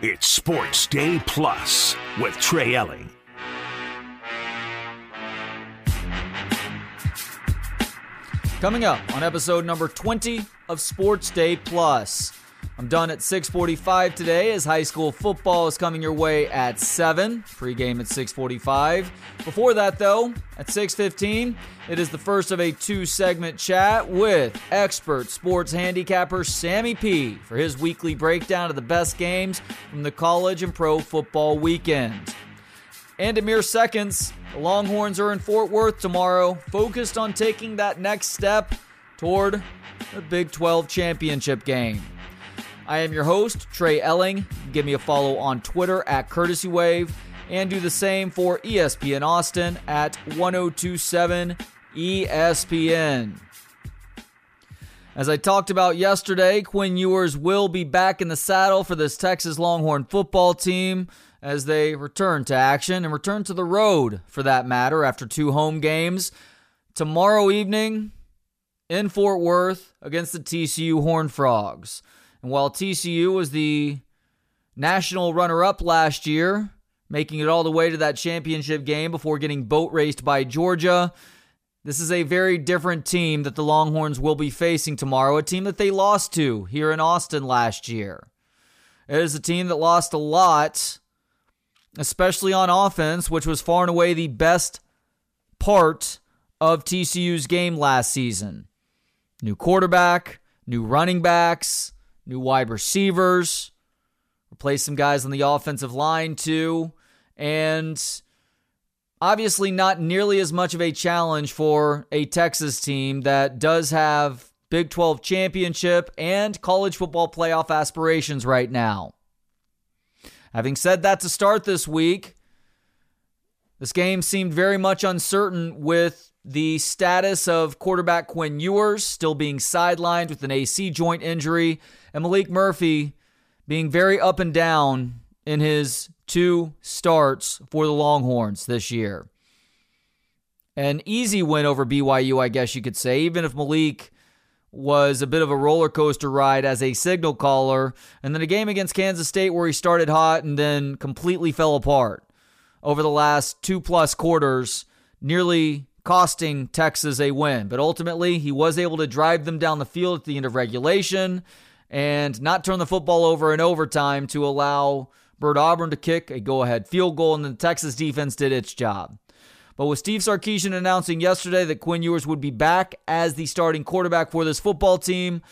It's Sports Day Plus with Trey Elling. Coming up on episode number 20 of Sports Day Plus. I'm done at 6:45 today as high school football is coming your way at 7. Pregame at 6:45. Before that though, at 6:15, it is the first of a two-segment chat with expert sports handicapper Sammy P for his weekly breakdown of the best games from the college and pro football weekend. And in mere seconds, the Longhorns are in Fort Worth tomorrow, focused on taking that next step toward the Big 12 championship game. I am your host, Trey Elling. Give me a follow on Twitter at Courtesy Wave, and do the same for ESPN Austin at 1027 ESPN. As I talked about yesterday, Quinn Ewers will be back in the saddle for this Texas Longhorn football team as they return to action and return to the road for that matter after two home games. Tomorrow evening in Fort Worth against the TCU Horned Frogs. And while TCU was the national runner up last year, making it all the way to that championship game before getting boat raced by Georgia, this is a very different team that the Longhorns will be facing tomorrow, a team that they lost to here in Austin last year. It is a team that lost a lot especially on offense, which was far and away the best part of TCU's game last season. New quarterback, new running backs, new wide receivers, replace some guys on the offensive line too, and obviously not nearly as much of a challenge for a Texas team that does have Big 12 championship and college football playoff aspirations right now. Having said that to start this week, this game seemed very much uncertain with the status of quarterback Quinn Ewers still being sidelined with an AC joint injury, and Maalik Murphy being very up and down in his two starts for the Longhorns this year. An easy win over BYU, I guess you could say, even if Malik was a bit of a roller coaster ride as a signal caller, and then a game against Kansas State where he started hot and then completely fell apart over the last two plus quarters, nearly costing Texas a win. But ultimately, he was able to drive them down the field at the end of regulation and not turn the football over in overtime to allow Bert Auburn to kick a go ahead field goal, and the Texas defense did its job. But with Steve Sarkisian announcing yesterday that Quinn Ewers would be back as the starting quarterback for this football team,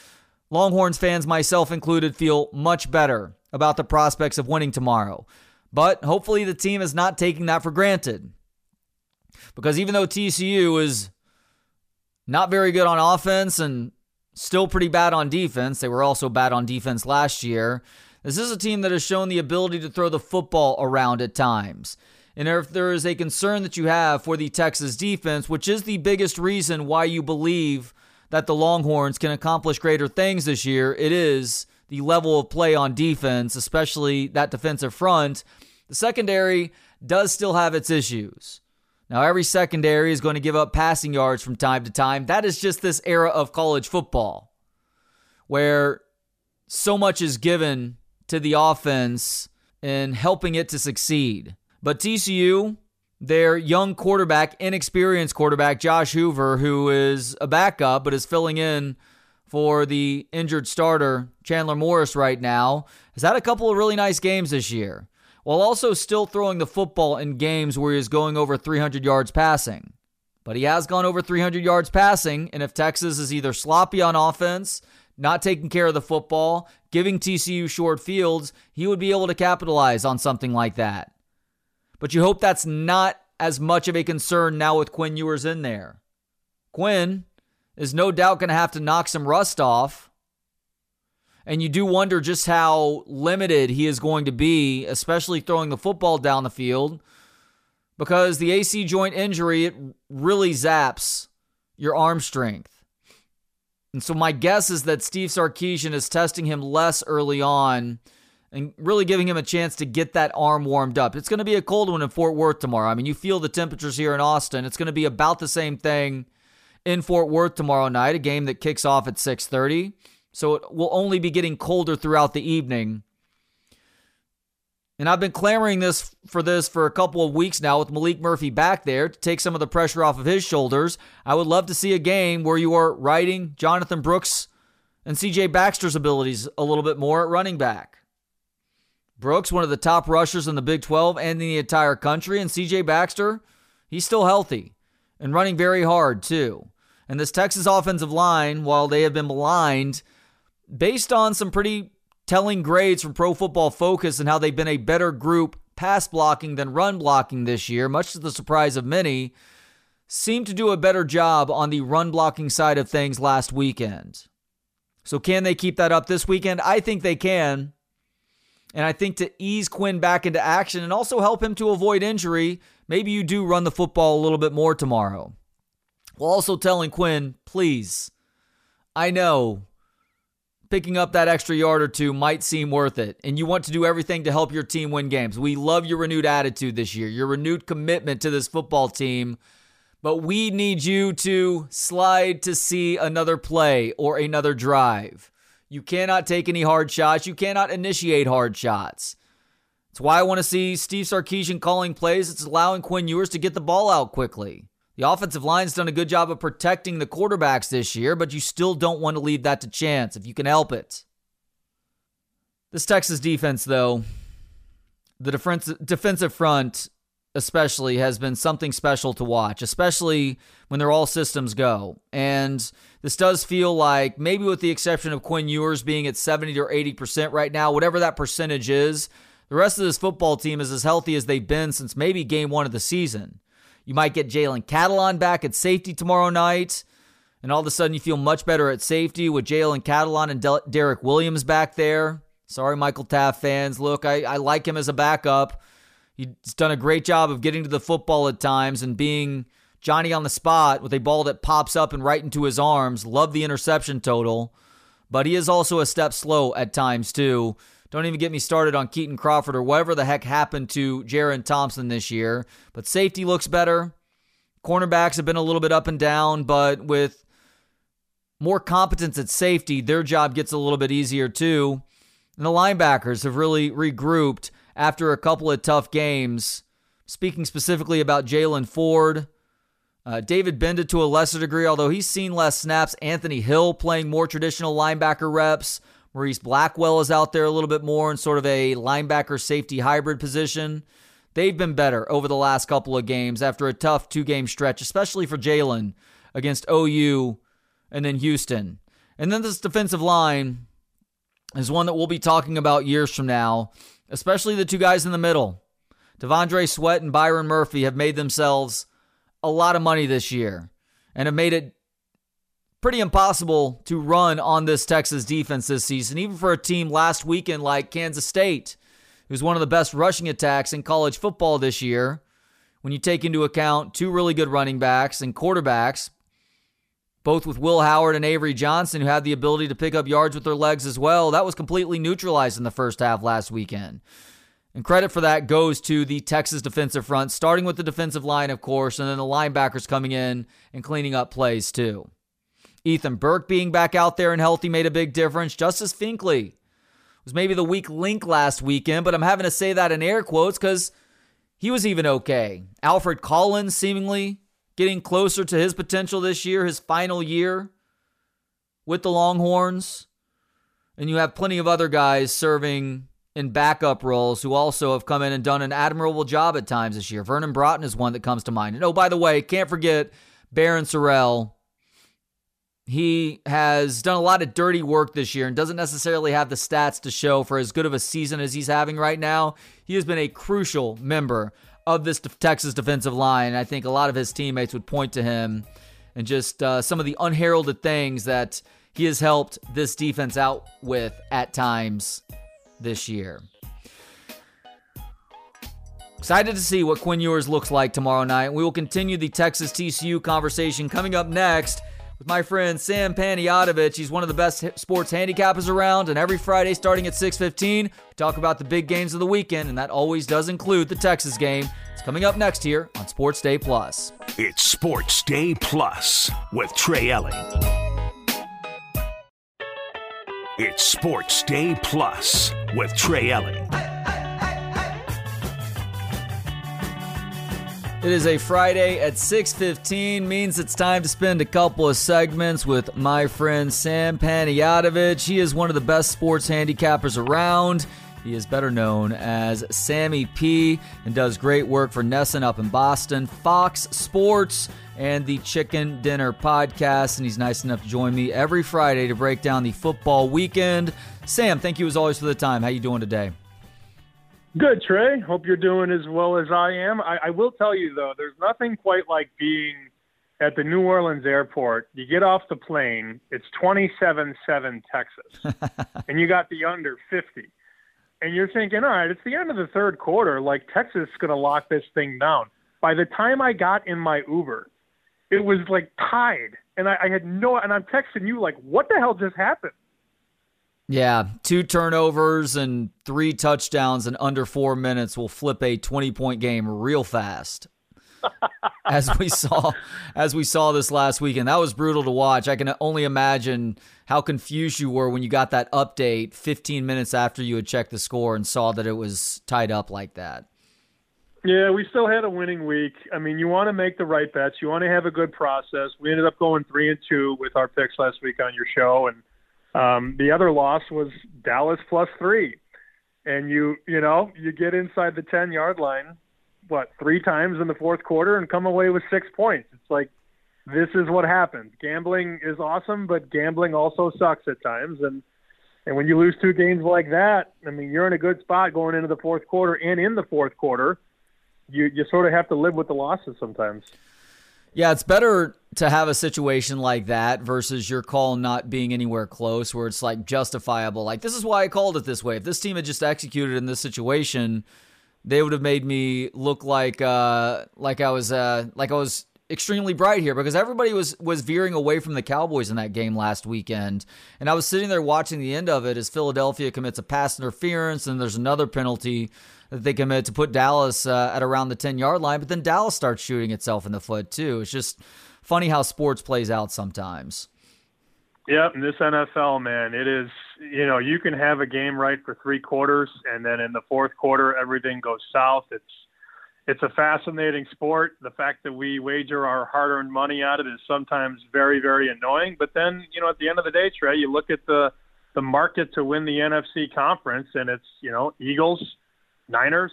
Longhorns fans, myself included, feel much better about the prospects of winning tomorrow. But hopefully the team is not taking that for granted. Because even though TCU is not very good on offense and still pretty bad on defense, they were also bad on defense last year. This is a team that has shown the ability to throw the football around at times. And if there is a concern that you have for the Texas defense, which is the biggest reason why you believe that the Longhorns can accomplish greater things this year, it is the level of play on defense, especially that defensive front. The secondary does still have its issues. Now, every secondary is going to give up passing yards from time to time. That is just this era of college football where so much is given to the offense in helping it to succeed. But TCU, their young quarterback, inexperienced quarterback, Josh Hoover, who is a backup but is filling in for the injured starter, Chandler Morris, right now, has had a couple of really nice games this year, while also still throwing the football in games where he is going over 300 yards passing. But he has gone over 300 yards passing, and if Texas is either sloppy on offense, not taking care of the football, giving TCU short fields, he would be able to capitalize on something like that. But you hope that's not as much of a concern now with Quinn Ewers in there. Quinn is no doubt going to have to knock some rust off. And you do wonder just how limited he is going to be, especially throwing the football down the field, because the AC joint injury, it really zaps your arm strength. And so my guess is that Steve Sarkisian is testing him less early on and really giving him a chance to get that arm warmed up. It's going to be a cold one in Fort Worth tomorrow. I mean, you feel the temperatures here in Austin. It's going to be about the same thing in Fort Worth tomorrow night, a game that kicks off at 6:30. So it will only be getting colder throughout the evening. And I've been clamoring this for this for a couple of weeks now with Maalik Murphy back there to take some of the pressure off of his shoulders. I would love to see a game where you are riding Jonathan Brooks and CJ Baxter's abilities a little bit more at running back. Brooks, one of the top rushers in the Big 12 and in the entire country, and CJ Baxter, he's still healthy and running very hard too. And this Texas offensive line, while they have been maligned, based on some pretty telling grades from Pro Football Focus and how they've been a better group pass blocking than run blocking this year, much to the surprise of many, seem to do a better job on the run blocking side of things last weekend. So, can they keep that up this weekend? I think they can. And I think to ease Quinn back into action and also help him to avoid injury, maybe you do run the football a little bit more tomorrow. While also telling Quinn, please, I know picking up that extra yard or two might seem worth it, and you want to do everything to help your team win games. We love your renewed attitude this year, your renewed commitment to this football team, but we need you to slide to see another play or another drive. You cannot take any hard shots, you cannot initiate hard shots. That's why I want to see Steve Sarkisian calling plays. It's allowing Quinn Ewers to get the ball out quickly. The offensive line's done a good job of protecting the quarterbacks this year, but you still don't want to leave that to chance if you can help it. This Texas defense, though, the defensive front especially has been something special to watch, especially when they're all systems go. And this does feel like, maybe with the exception of Quinn Ewers being at 70 or 80% right now, whatever that percentage is, the rest of this football team is as healthy as they've been since maybe game one of the season. You might get Jalen Catalon back at safety tomorrow night. And all of a sudden, you feel much better at safety with Jalen Catalon and De- Derek Williams back there. Sorry, Michael Taaffe fans. Look, I, I like him as a backup. He's done a great job of getting to the football at times and being Johnny on the spot with a ball that pops up and right into his arms. Love the interception total. But he is also a step slow at times, too. Don't even get me started on Kitan Crawford or whatever the heck happened to Jerrin Thompson this year. But safety looks better. Cornerbacks have been a little bit up and down, but with more competence at safety, their job gets a little bit easier too. And the linebackers have really regrouped after a couple of tough games. Speaking specifically about Jaylan Ford, uh, David Gbenda to a lesser degree, although he's seen less snaps. Anthony Hill playing more traditional linebacker reps. Morice Blackwell is out there a little bit more in sort of a linebacker safety hybrid position. They've been better over the last couple of games after a tough two game stretch, especially for Jaylan against OU and then Houston. And then this defensive line is one that we'll be talking about years from now, especially the two guys in the middle. T'Vondre Sweat and Byron Murphy have made themselves a lot of money this year and have made it pretty impossible to run on this Texas defense this season, even for a team last weekend like Kansas State, who's one of the best rushing attacks in college football this year. When you take into account two really good running backs and quarterbacks, both with Will Howard and Avery Johnson, who had the ability to pick up yards with their legs as well, that was completely neutralized in the first half last weekend. And credit for that goes to the Texas defensive front, starting with the defensive line, of course, and then the linebackers coming in and cleaning up plays too. Ethan Burke being back out there and healthy made a big difference. Justice Finkley was maybe the weak link last weekend, but I'm having to say that in air quotes because he was even okay. Alfred Collins seemingly getting closer to his potential this year, his final year with the Longhorns. And you have plenty of other guys serving in backup roles who also have come in and done an admirable job at times this year. Vernon Broughton is one that comes to mind. And oh, by the way, can't forget Barryn Sorrell he has done a lot of dirty work this year and doesn't necessarily have the stats to show for as good of a season as he's having right now. He has been a crucial member of this Texas defensive line. I think a lot of his teammates would point to him and just uh, some of the unheralded things that he has helped this defense out with at times this year. Excited to see what Quinn Ewers looks like tomorrow night. We will continue the Texas TCU conversation coming up next with my friend Sam Panayotovich. He's one of the best sports handicappers around, and every Friday starting at 6:15, we talk about the big games of the weekend, and that always does include the Texas game. It's coming up next here on Sports Day Plus. It's Sports Day Plus with Trey Elling. It's Sports Day Plus with Trey Elling. It is a Friday at 6:15 means it's time to spend a couple of segments with my friend Sam Panayotovich. He is one of the best sports handicappers around. He is better known as Sammy P and does great work for NESN up in Boston, Fox Sports, and the Chicken Dinner podcast. And he's nice enough to join me every Friday to break down the football weekend. Sam, thank you as always for the time. How you doing today? Good, Trey. Hope you're doing as well as I am. I, I will tell you though, there's nothing quite like being at the New Orleans airport. You get off the plane, it's 27-7 Texas, and you got the under 50, and you're thinking, all right, it's the end of the third quarter. Like Texas is going to lock this thing down. By the time I got in my Uber, it was like tied, and I, I had no. And I'm texting you like, what the hell just happened? Yeah, two turnovers and three touchdowns in under four minutes will flip a 20 point game real fast. as we saw as we saw this last weekend. That was brutal to watch. I can only imagine how confused you were when you got that update 15 minutes after you had checked the score and saw that it was tied up like that. Yeah, we still had a winning week. I mean, you want to make the right bets. You want to have a good process. We ended up going 3 and 2 with our picks last week on your show and um, the other loss was Dallas plus three, and you you know you get inside the ten yard line, what three times in the fourth quarter and come away with six points. It's like this is what happens. Gambling is awesome, but gambling also sucks at times, and and when you lose two games like that, I mean you're in a good spot going into the fourth quarter, and in the fourth quarter, you you sort of have to live with the losses sometimes. Yeah, it's better to have a situation like that versus your call not being anywhere close where it's like justifiable. Like, this is why I called it this way. If this team had just executed in this situation, they would have made me look like uh, like I was uh, like I was extremely bright here because everybody was was veering away from the Cowboys in that game last weekend. And I was sitting there watching the end of it as Philadelphia commits a pass interference and there's another penalty that they commit to put Dallas uh, at around the 10 yard line, but then Dallas starts shooting itself in the foot too. It's just funny how sports plays out sometimes. Yep, in this NFL, man, it is, you know, you can have a game right for three quarters and then in the fourth quarter everything goes south. It's it's a fascinating sport. The fact that we wager our hard-earned money on it is sometimes very, very annoying. But then, you know, at the end of the day, Trey, you look at the the market to win the NFC conference, and it's you know Eagles, Niners,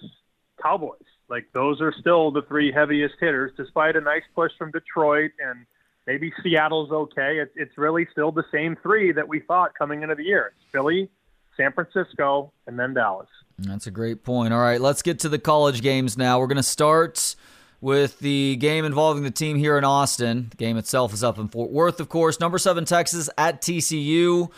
Cowboys. Like those are still the three heaviest hitters, despite a nice push from Detroit and maybe Seattle's okay. It's it's really still the same three that we thought coming into the year. It's Philly, San Francisco, and then Dallas. That's a great point. All right, let's get to the college games now. We're going to start with the game involving the team here in Austin. The game itself is up in Fort Worth, of course. Number seven Texas at TCU.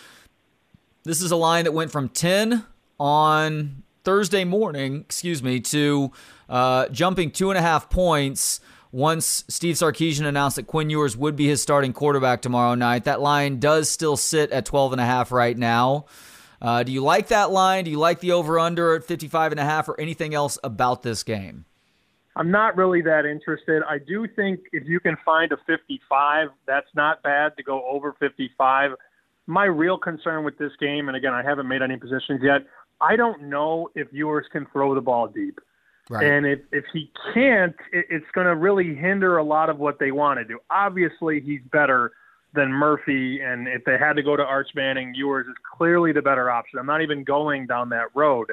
This is a line that went from 10 on Thursday morning, excuse me, to uh, jumping two and a half points once Steve Sarkisian announced that Quinn Ewers would be his starting quarterback tomorrow night. That line does still sit at 12 and a half right now. Uh, do you like that line? Do you like the over under at 55 and a half or anything else about this game? I'm not really that interested. I do think if you can find a 55, that's not bad to go over 55. My real concern with this game, and again, I haven't made any positions yet, I don't know if Ewers can throw the ball deep. Right. And if, if he can't, it, it's going to really hinder a lot of what they want to do. Obviously, he's better than Murphy, and if they had to go to Arch Manning, Ewers is clearly the better option. I'm not even going down that road.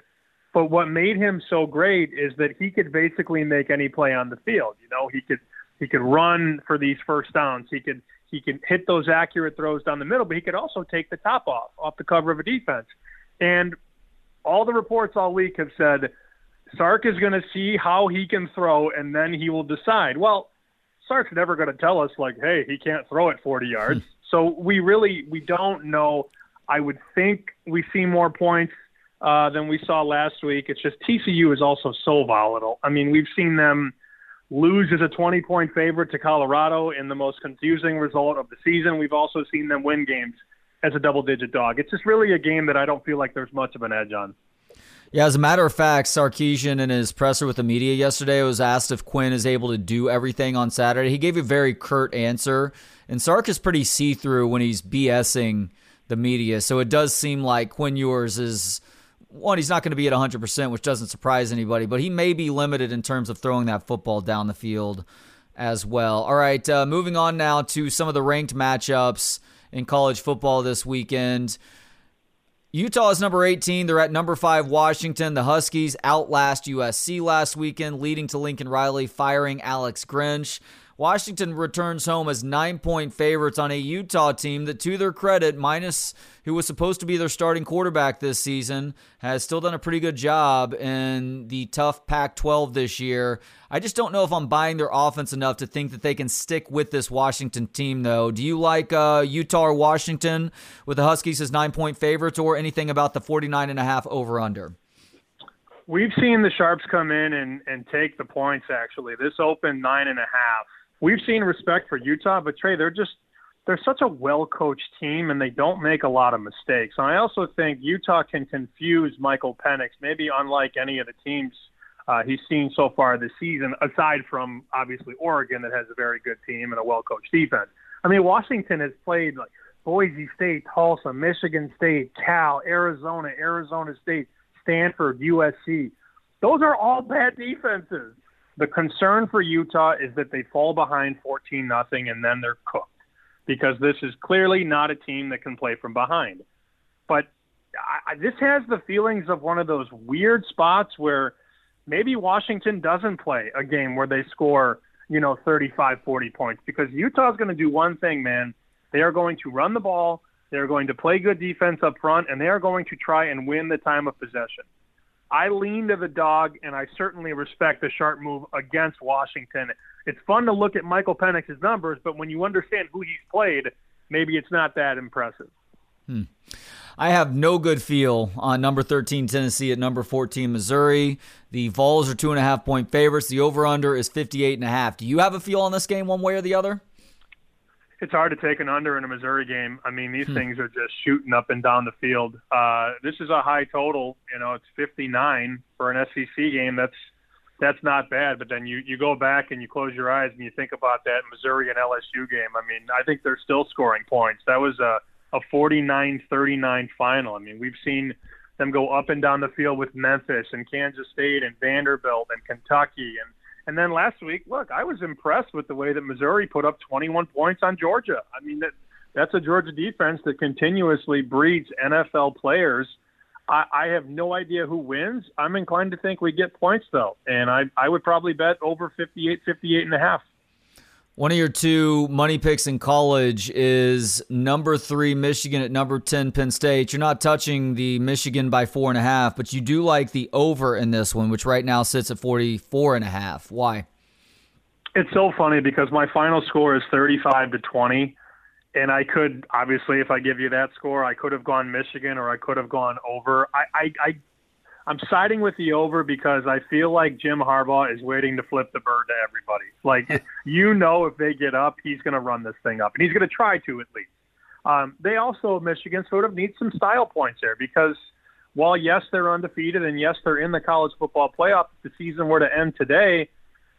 But what made him so great is that he could basically make any play on the field. You know, he could he could run for these first downs. He could he could hit those accurate throws down the middle, but he could also take the top off off the cover of a defense. And all the reports all week have said Sark is going to see how he can throw, and then he will decide. Well, Sark's never going to tell us like, hey, he can't throw it 40 yards. so we really we don't know. I would think we see more points uh, than we saw last week. It's just TCU is also so volatile. I mean, we've seen them lose as a 20 point favorite to Colorado in the most confusing result of the season. We've also seen them win games as a double digit dog. It's just really a game that I don't feel like there's much of an edge on. Yeah, as a matter of fact, Sarkisian in his presser with the media yesterday was asked if Quinn is able to do everything on Saturday. He gave a very curt answer, and Sark is pretty see through when he's BSing the media. So it does seem like Quinn Ewers is one, he's not going to be at 100%, which doesn't surprise anybody, but he may be limited in terms of throwing that football down the field as well. All right, uh, moving on now to some of the ranked matchups in college football this weekend. Utah is number 18. They're at number 5 Washington. The Huskies outlast USC last weekend, leading to Lincoln Riley firing Alex Grinch. Washington returns home as nine point favorites on a Utah team that, to their credit, minus who was supposed to be their starting quarterback this season, has still done a pretty good job in the tough Pac 12 this year. I just don't know if I'm buying their offense enough to think that they can stick with this Washington team, though. Do you like uh, Utah or Washington with the Huskies as nine point favorites or anything about the 49 and a half over under? We've seen the Sharps come in and, and take the points, actually. This opened nine and a half we've seen respect for Utah, but Trey, they're just they're such a well coached team and they don't make a lot of mistakes. And I also think Utah can confuse Michael Penix, maybe unlike any of the teams uh, he's seen so far this season, aside from obviously Oregon that has a very good team and a well coached defense. I mean, Washington has played like Boise State, Tulsa, Michigan State, Cal, Arizona, Arizona State, Stanford, USC. Those are all bad defenses. The concern for Utah is that they fall behind 14 nothing and then they're cooked because this is clearly not a team that can play from behind. But I, this has the feelings of one of those weird spots where maybe Washington doesn't play a game where they score, you know, 35, 40 points because Utah's going to do one thing, man. They are going to run the ball, they're going to play good defense up front, and they are going to try and win the time of possession. I lean to the dog, and I certainly respect the sharp move against Washington. It's fun to look at Michael Penix's numbers, but when you understand who he's played, maybe it's not that impressive. Hmm. I have no good feel on number 13 Tennessee at number 14 Missouri. The Vols are two and a half point favorites. The over under is 58 and a half. Do you have a feel on this game one way or the other? It's hard to take an under in a Missouri game. I mean, these hmm. things are just shooting up and down the field. Uh, this is a high total. You know, it's 59 for an SEC game. That's that's not bad. But then you you go back and you close your eyes and you think about that Missouri and LSU game. I mean, I think they're still scoring points. That was a a 49-39 final. I mean, we've seen them go up and down the field with Memphis and Kansas State and Vanderbilt and Kentucky and and then last week, look, I was impressed with the way that Missouri put up 21 points on Georgia. I mean, that that's a Georgia defense that continuously breeds NFL players. I, I have no idea who wins. I'm inclined to think we get points though, and I I would probably bet over 58, 58 and a half. One of your two money picks in college is number three Michigan at number ten Penn State. You're not touching the Michigan by four and a half, but you do like the over in this one, which right now sits at 44 and a half. Why? It's so funny because my final score is 35 to 20, and I could obviously, if I give you that score, I could have gone Michigan or I could have gone over. I, I, I I'm siding with the over because I feel like Jim Harbaugh is waiting to flip the bird to everybody. Like, you know, if they get up, he's going to run this thing up, and he's going to try to at least. Um, they also, Michigan, sort of need some style points there because while, yes, they're undefeated and yes, they're in the college football playoff, if the season were to end today,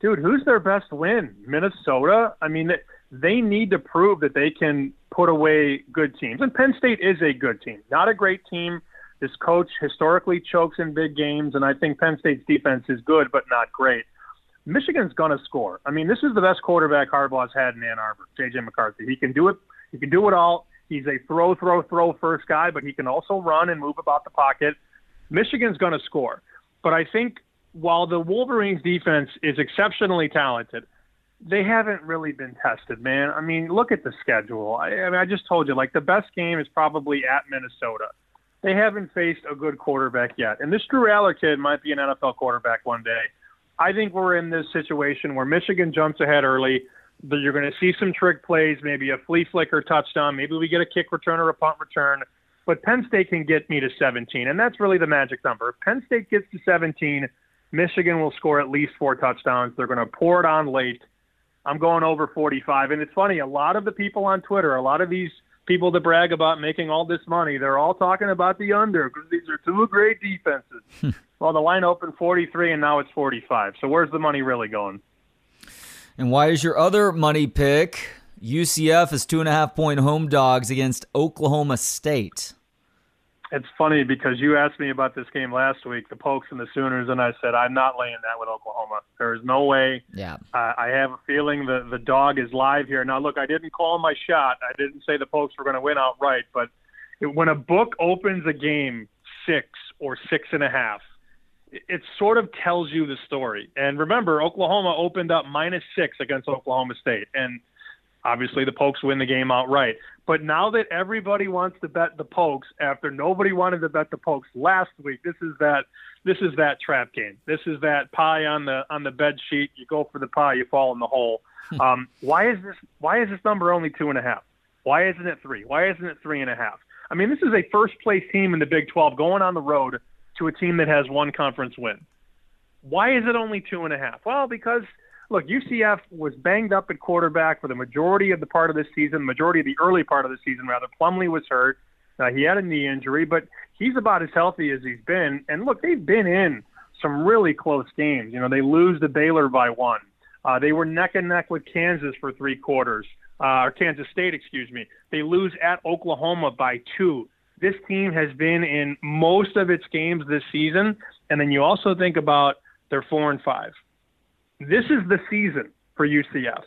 dude, who's their best win? Minnesota? I mean, they need to prove that they can put away good teams. And Penn State is a good team, not a great team this coach historically chokes in big games, and I think Penn State's defense is good but not great. Michigan's to score. I mean, this is the best quarterback Harbaugh's had in Ann Arbor, J.J. McCarthy. He can do it. He can do it all. He's a throw, throw, throw first guy, but he can also run and move about the pocket. Michigan's to score. But I think while the Wolverines defense is exceptionally talented, they haven't really been tested, man. I mean, look at the schedule. I, I mean, I just told you, like the best game is probably at Minnesota they haven't faced a good quarterback yet. And this Drew Allar kid might be an NFL quarterback one day. I think we're in this situation where Michigan jumps ahead early. But you're going to see some trick plays, maybe a flea flicker touchdown. Maybe we get a kick return or a punt return. But Penn State can get me to 17, and that's really the magic number. If Penn State gets to 17, Michigan will score at least four touchdowns. They're going to pour it on late. I'm going over 45. And it's funny, a lot of the people on Twitter, a lot of these – people that brag about making all this money, they're all talking about the under because these are two great defenses. Hmm. well, the line opened 43 and now it's 45. So where's the money really going? And why is your other money pick? UCF is two and a half point home dogs against Oklahoma State. It's funny because you asked me about this game last week, the Pokes and the Sooners, and I said I'm not laying that with Oklahoma. There is no way. Yeah. Uh, I have a feeling the the dog is live here. Now, look, I didn't call my shot. I didn't say the Pokes were going to win outright, but when a book opens a game six or six and a half, it sort of tells you the story. And remember, Oklahoma opened up minus six against Oklahoma State, and obviously the Pokes win the game outright. But now that everybody wants to bet the Pokes after nobody wanted to bet the Pokes last week, this is that this is that trap game. This is that pie on the on the bed sheet. You go for the pie, you fall in the hole. Hmm. Um, why is this why is this number only two and a half? Why isn't it three? Why isn't it three and a half? I mean, this is a first place team in the Big 12 going on the road to a team that has one conference win. Why is it only two and a half? Well, because look, UCF was banged up at quarterback for the majority of the part of this season, majority of the early part of the season, rather. Plumlee was hurt. Uh, he had a knee injury, but he's about as healthy as he's been. And look, they've been in some really close games. You know, they lose to Baylor by one. Uh, they were neck and neck with Kansas for three quarters, uh, or Kansas State, excuse me. They lose at Oklahoma by two. This team has been in most of its games this season. And then you also think about their four and five this is the season for UCF.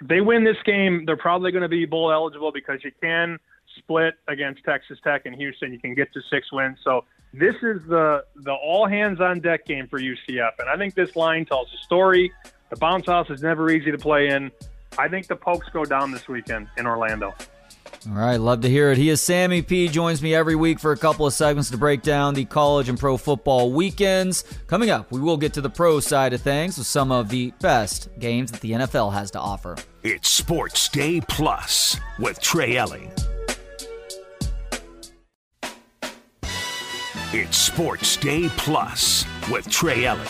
If they win this game, they're probably going to be bowl eligible because you can split against Texas Tech and Houston. You can get to six wins. So this is the the all hands on deck game for UCF, and I think this line tells a story. The bounce house is never easy to play in. I think the Pokes go down this weekend in Orlando. All right, love to hear it. He is Sammy P. Joins me every week for a couple of segments to break down the college and pro football weekends. Coming up, we will get to the pro side of things with some of the best games that the NFL has to offer. It's Sports Day Plus with Trey Elling. It's Sports Day Plus with Trey Elling.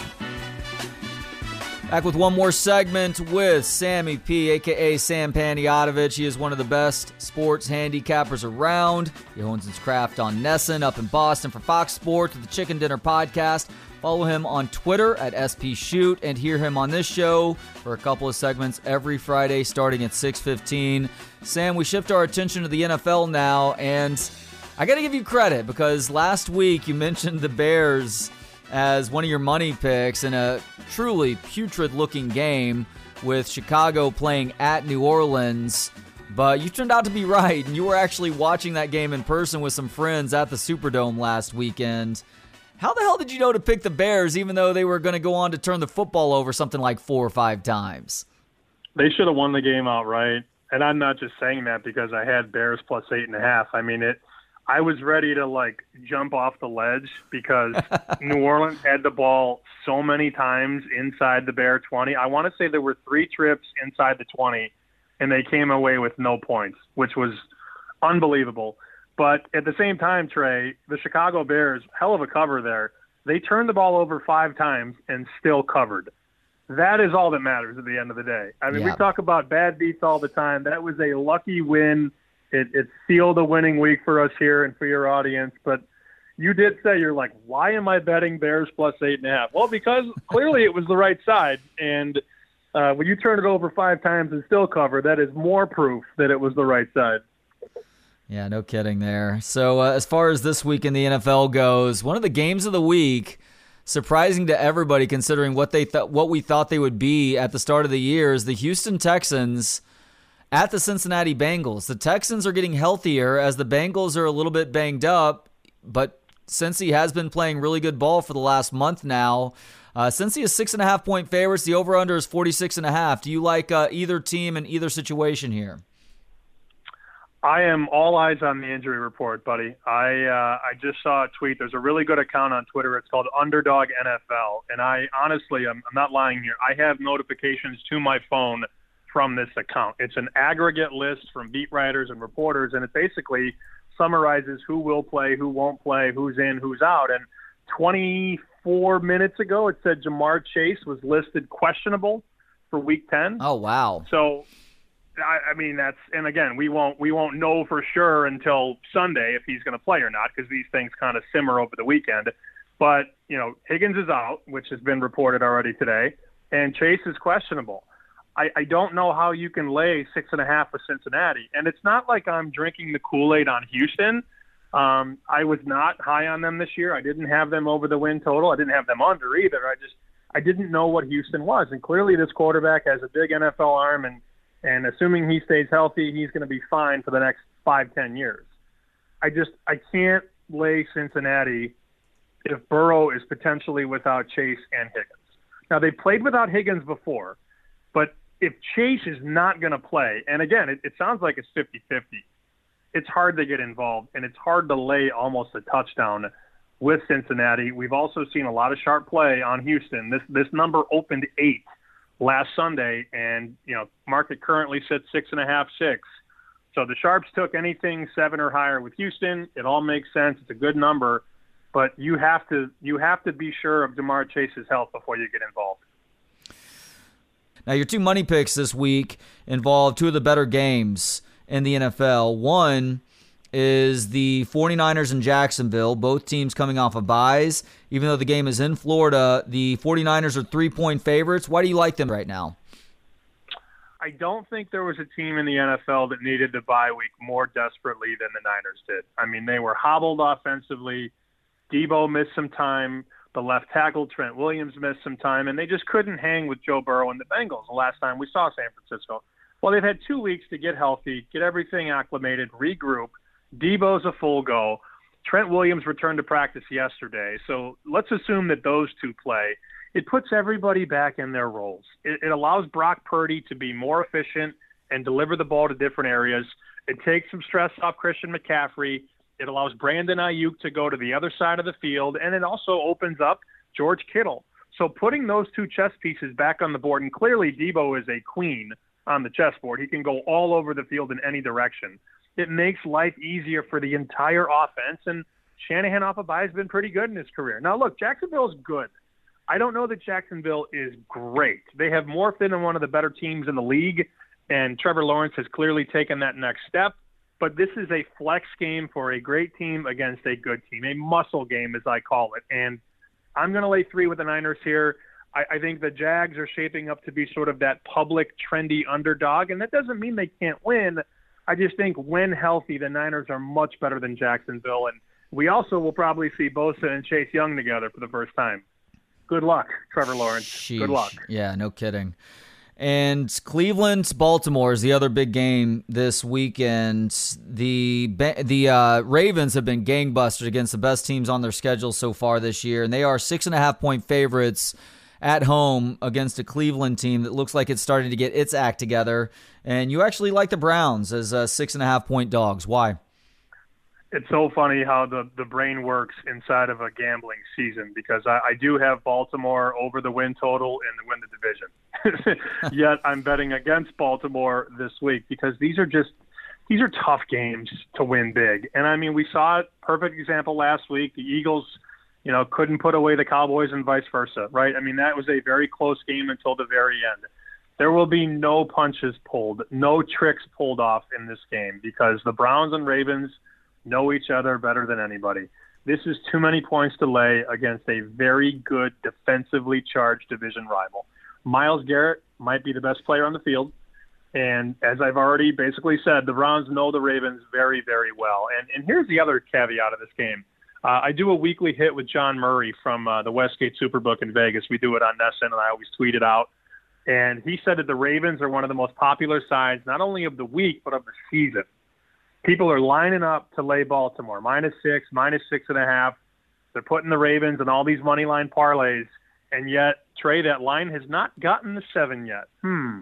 Back with one more segment with Sammy P, aka Sam Panayotovich. He is one of the best sports handicappers around. He owns his craft on NESN up in Boston for Fox Sports with the Chicken Dinner Podcast. Follow him on Twitter at SP Shoot and hear him on this show for a couple of segments every Friday starting at 6:15. Sam, we shift our attention to the NFL now, and I got to give you credit because last week you mentioned the Bears as one of your money picks in a truly putrid looking game with Chicago playing at New Orleans. But you turned out to be right, and you were actually watching that game in person with some friends at the Superdome last weekend. How the hell did you know to pick the Bears, even though they were going to go on to turn the football over something like four or five times? They should have won the game outright. And I'm not just saying that because I had Bears plus eight and a half. I mean, it I was ready to like jump off the ledge because New Orleans had the ball so many times inside the Bear 20. I want to say there were three trips inside the 20, and they came away with no points, which was unbelievable. But at the same time, Trey, the Chicago Bears, hell of a cover there. They turned the ball over five times and still covered. That is all that matters at the end of the day. I mean, yeah. we talk about bad beats all the time. That was a lucky win it, it sealed a winning week for us here and for your audience. But you did say you're like, why am I betting Bears plus eight and a half? Well, because clearly it was the right side, and uh, when you turn it over five times and still cover, that is more proof that it was the right side. Yeah, no kidding there. So uh, as far as this week in the NFL goes, one of the games of the week. Surprising to everybody, considering what they thought, what we thought they would be at the start of the year, is the Houston Texans at the Cincinnati Bengals. The Texans are getting healthier as the Bengals are a little bit banged up, but Cincy has been playing really good ball for the last month now. Uh, he is six and a half point favorites. The over under is 46 and a half. Do you like uh, either team in either situation here? I am all eyes on the injury report, buddy. I uh, I just saw a tweet. There's a really good account on Twitter. It's called Underdog NFL, and I honestly, I'm, I'm not lying here. I have notifications to my phone from this account. It's an aggregate list from beat writers and reporters, and it basically summarizes who will play, who won't play, who's in, who's out. And 24 minutes ago, it said Ja'Marr Chase was listed questionable for Week 10. Oh wow! So, I, I mean that's and again we won't we won't know for sure until Sunday if he's going to play or not because these things kind of simmer over the weekend. But you know Higgins is out, which has been reported already today, and Chase is questionable. I, I don't know how you can lay six and a half with Cincinnati. And it's not like I'm drinking the Kool Aid on Houston, Um, I was not high on them this year. I didn't have them over the win total. I didn't have them under either. I just I didn't know what Houston was, and clearly this quarterback has a big NFL arm, and and assuming he stays healthy, he's going to be fine for the next five ten years. I just I can't lay Cincinnati if Burrow is potentially without Chase and Higgins. Now they played without Higgins before, but if Chase is not going to play, and again, it, it sounds like it's 50-50 it's hard to get involved and it's hard to lay almost a touchdown with Cincinnati. We've also seen a lot of sharp play on Houston. This this number opened eight last Sunday, and you know market currently sits six and a half, six. So the sharps took anything seven or higher with Houston. It all makes sense. It's a good number, but you have to you have to be sure of Ja'Marr Chase's health before you get involved. Now your two money picks this week involve two of the better games in the NFL. One is the 49ers in Jacksonville, both teams coming off of byes. Even though the game is in Florida, the 49ers are three point favorites. Why do you like them right now? I don't think there was a team in the NFL that needed the bye week more desperately than the Niners did. I mean, they were hobbled offensively. Deebo missed some time. The left tackle, Trent Williams, missed some time, and they just couldn't hang with Joe Burrow and the Bengals the last time we saw San Francisco. Well, they've had two weeks to get healthy, get everything acclimated, regroup. Deebo's a full go. Trent Williams returned to practice yesterday. So let's assume that those two play. It puts everybody back in their roles. It, it allows Brock Purdy to be more efficient and deliver the ball to different areas. It takes some stress off Christian McCaffrey. It allows Brandon Aiyuk to go to the other side of the field, and it also opens up George Kittle. So putting those two chess pieces back on the board, and clearly Deebo is a queen – on the chessboard. He can go all over the field in any direction. It makes life easier for the entire offense. And Shanahan off of bye has been pretty good in his career. Now, look, Jacksonville's good. I don't know that Jacksonville is great. They have morphed into one of the better teams in the league, and Trevor Lawrence has clearly taken that next step. But this is a flex game for a great team against a good team, a muscle game, as I call it. And I'm going to lay three with the Niners here. I, I think the Jags are shaping up to be sort of that public, trendy underdog, and that doesn't mean they can't win. I just think when healthy, the Niners are much better than Jacksonville, and we also will probably see Bosa and Chase Young together for the first time. Good luck, Trevor Lawrence. Sheesh. Good luck. Yeah, no kidding. And Cleveland, Baltimore is the other big game this weekend. The the uh, Ravens have been gangbusters against the best teams on their schedule so far this year, and they are six and a half point favorites at home against a Cleveland team that looks like it's starting to get its act together. And you actually like the Browns as uh, six and a half point dogs. Why? It's so funny how the, the brain works inside of a gambling season because I, I do have Baltimore over the win total and the win the division. Yet I'm betting against Baltimore this week because these are just these are tough games to win big. And I mean, we saw it perfect example last week. The Eagles you know, couldn't put away the Cowboys and vice versa, right? I mean, that was a very close game until the very end. There will be no punches pulled, no tricks pulled off in this game because the Browns and Ravens know each other better than anybody. This is too many points to lay against a very good defensively charged division rival. Myles Garrett might be the best player on the field. And as I've already basically said, the Browns know the Ravens very, very well. And, and here's the other caveat of this game uh, I do a weekly hit with John Murray from uh, the Westgate Superbook in Vegas. We do it on NESN, and I always tweet it out. And he said that the Ravens are one of the most popular sides, not only of the week, but of the season. People are lining up to lay Baltimore, minus six, minus six and a half. They're putting the Ravens in all these money line parlays, and yet, Trey, that line has not gotten the seven yet. Hmm.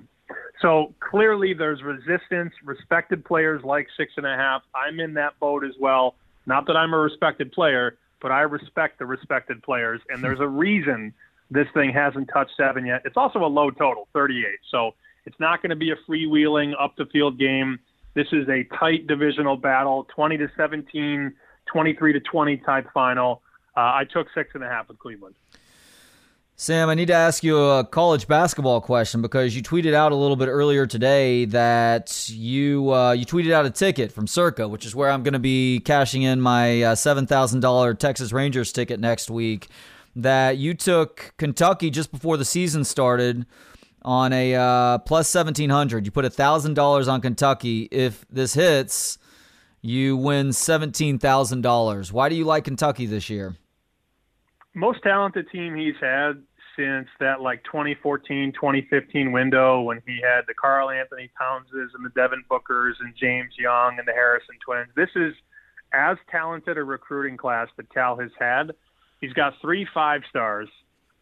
So clearly, there's resistance. Respected players like six and a half. I'm in that boat as well. Not that I'm a respected player, but I respect the respected players, and there's a reason this thing hasn't touched seven yet. It's also a low total, 38. So it's not going to be a freewheeling up the field game. This is a tight divisional battle, 20 to 17, 23 to 20 type final. Uh, I took six and a half with Cleveland. Sam, I need to ask you a college basketball question because you tweeted out a little bit earlier today that you uh, you tweeted out a ticket from Circa, which is where I'm going to be cashing in my uh, seven thousand dollar Texas Rangers ticket next week. That you took Kentucky just before the season started on a uh, plus seventeen hundred. You put thousand dollars on Kentucky. If this hits, you win $17,000. Why do you like Kentucky this year? Most talented team he's had since that like 2014, 2015 window when he had the Karl-Anthony Townses and the Devin Bookers and James Young and the Harrison twins. This is as talented a recruiting class that Cal has had. He's got three five stars,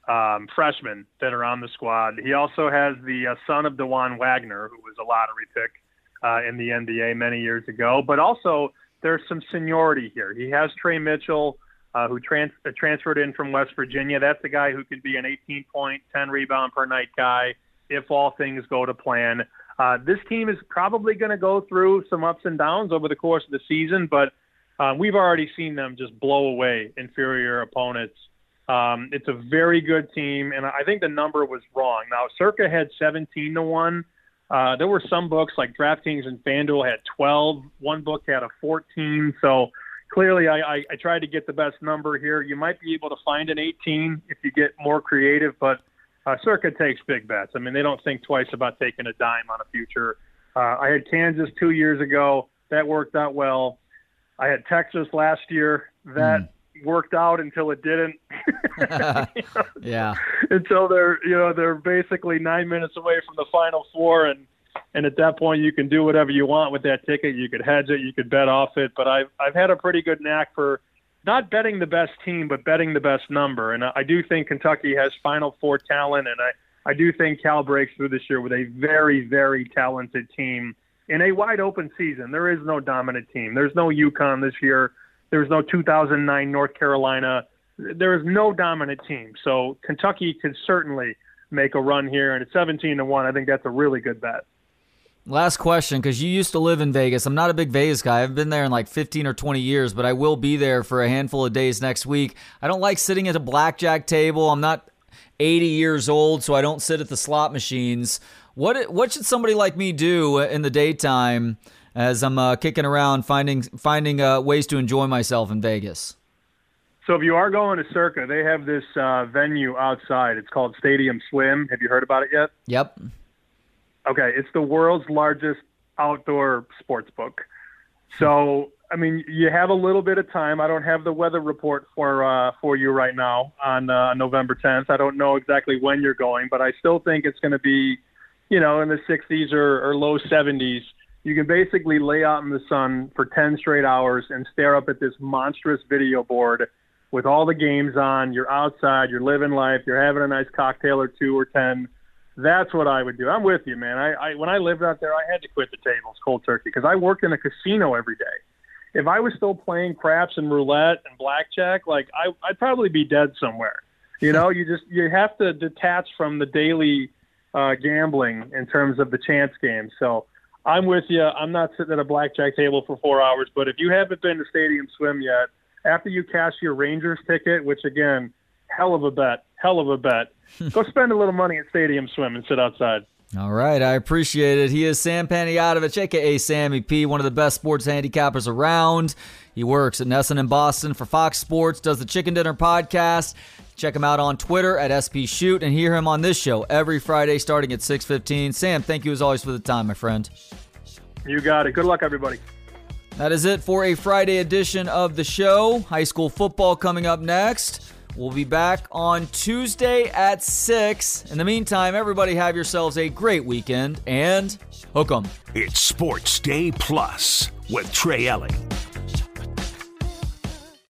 um, freshmen that are on the squad. He also has the uh, son of Dajuan Wagner, who was a lottery pick uh, in the NBA many years ago. But also, there's some seniority here. He has Tre Mitchell, uh, who trans- uh, transferred in from West Virginia. That's the guy who could be an 18 point, 10 rebound per night guy if all things go to plan. Uh, this team is probably going to go through some ups and downs over the course of the season, but uh, we've already seen them just blow away inferior opponents. Um, it's a very good team, and I think the number was wrong. Now, Circa had 17 to one. Uh, there were some books like DraftKings and FanDuel had 12. One book had a 14. So clearly, I, I, I tried to get the best number here. You might be able to find an 18 if you get more creative, but uh, Circa takes big bets. I mean, they don't think twice about taking a dime on a future. Uh, I had Kansas two years ago. That worked out well. I had Texas last year. That mm worked out until it didn't. Yeah. Until they're you know they're basically nine minutes away from the final four, and and at that point you can do whatever you want with that ticket. You could hedge it, you could bet off it. But I've I've had a pretty good knack for not betting the best team, but betting the best number. And I do think Kentucky has Final Four talent, and I I do think Cal breaks through this year with a very very talented team in a wide open season. There is no dominant team. There's no UConn this year. There's no 2009 North Carolina. There is no dominant team. So Kentucky can certainly make a run here, and at 17 to one, I think that's a really good bet. Last question, because you used to live in Vegas. I'm not a big Vegas guy. I've been there in like 15 or 20 years, but I will be there for a handful of days next week. I don't like sitting at a blackjack table. I'm not 80 years old, so I don't sit at the slot machines. What what should somebody like me do in the daytime as I'm uh, kicking around finding finding uh, ways to enjoy myself in Vegas. So if you are going to Circa, they have this uh, venue outside. It's called Stadium Swim. Have you heard about it yet? Yep. Okay, it's the world's largest outdoor sports book. So I mean, you have a little bit of time. I don't have the weather report for uh, for you right now on uh, November 10th. I don't know exactly when you're going, but I still think it's going to be, you know, in the 60s or, or low 70s you can basically lay out in the sun for 10 straight hours and stare up at this monstrous video board with all the games on. You're outside, you're living life, you're having a nice cocktail or two or 10. That's what I would do. I'm with you, man. I, I when I lived out there, I had to quit the tables cold turkey because I worked in a casino every day. If I was still playing craps and roulette and blackjack, like I, I'd probably be dead somewhere. You know, you just you have to detach from the daily uh, gambling in terms of the chance game. So I'm with you. I'm not sitting at a blackjack table for four hours, but if you haven't been to Stadium Swim yet, after you cash your Rangers ticket, which again, hell of a bet, hell of a bet, go spend a little money at Stadium Swim and sit outside. All right, I appreciate it. He is Sam Panayotovich, aka Sammy P, one of the best sports handicappers around. He works at NESN in Boston for Fox Sports, does the Chicken Dinner podcast. Check him out on Twitter at SP Shoot and hear him on this show every Friday starting at 6:15. Sam, thank you as always for the time, my friend. You got it. Good luck, everybody. That is it for a Friday edition of the show. High school football coming up next. We'll be back on Tuesday at 6. In the meantime, everybody have yourselves a great weekend and hook 'em. It's Sports Day Plus with Trey Elling.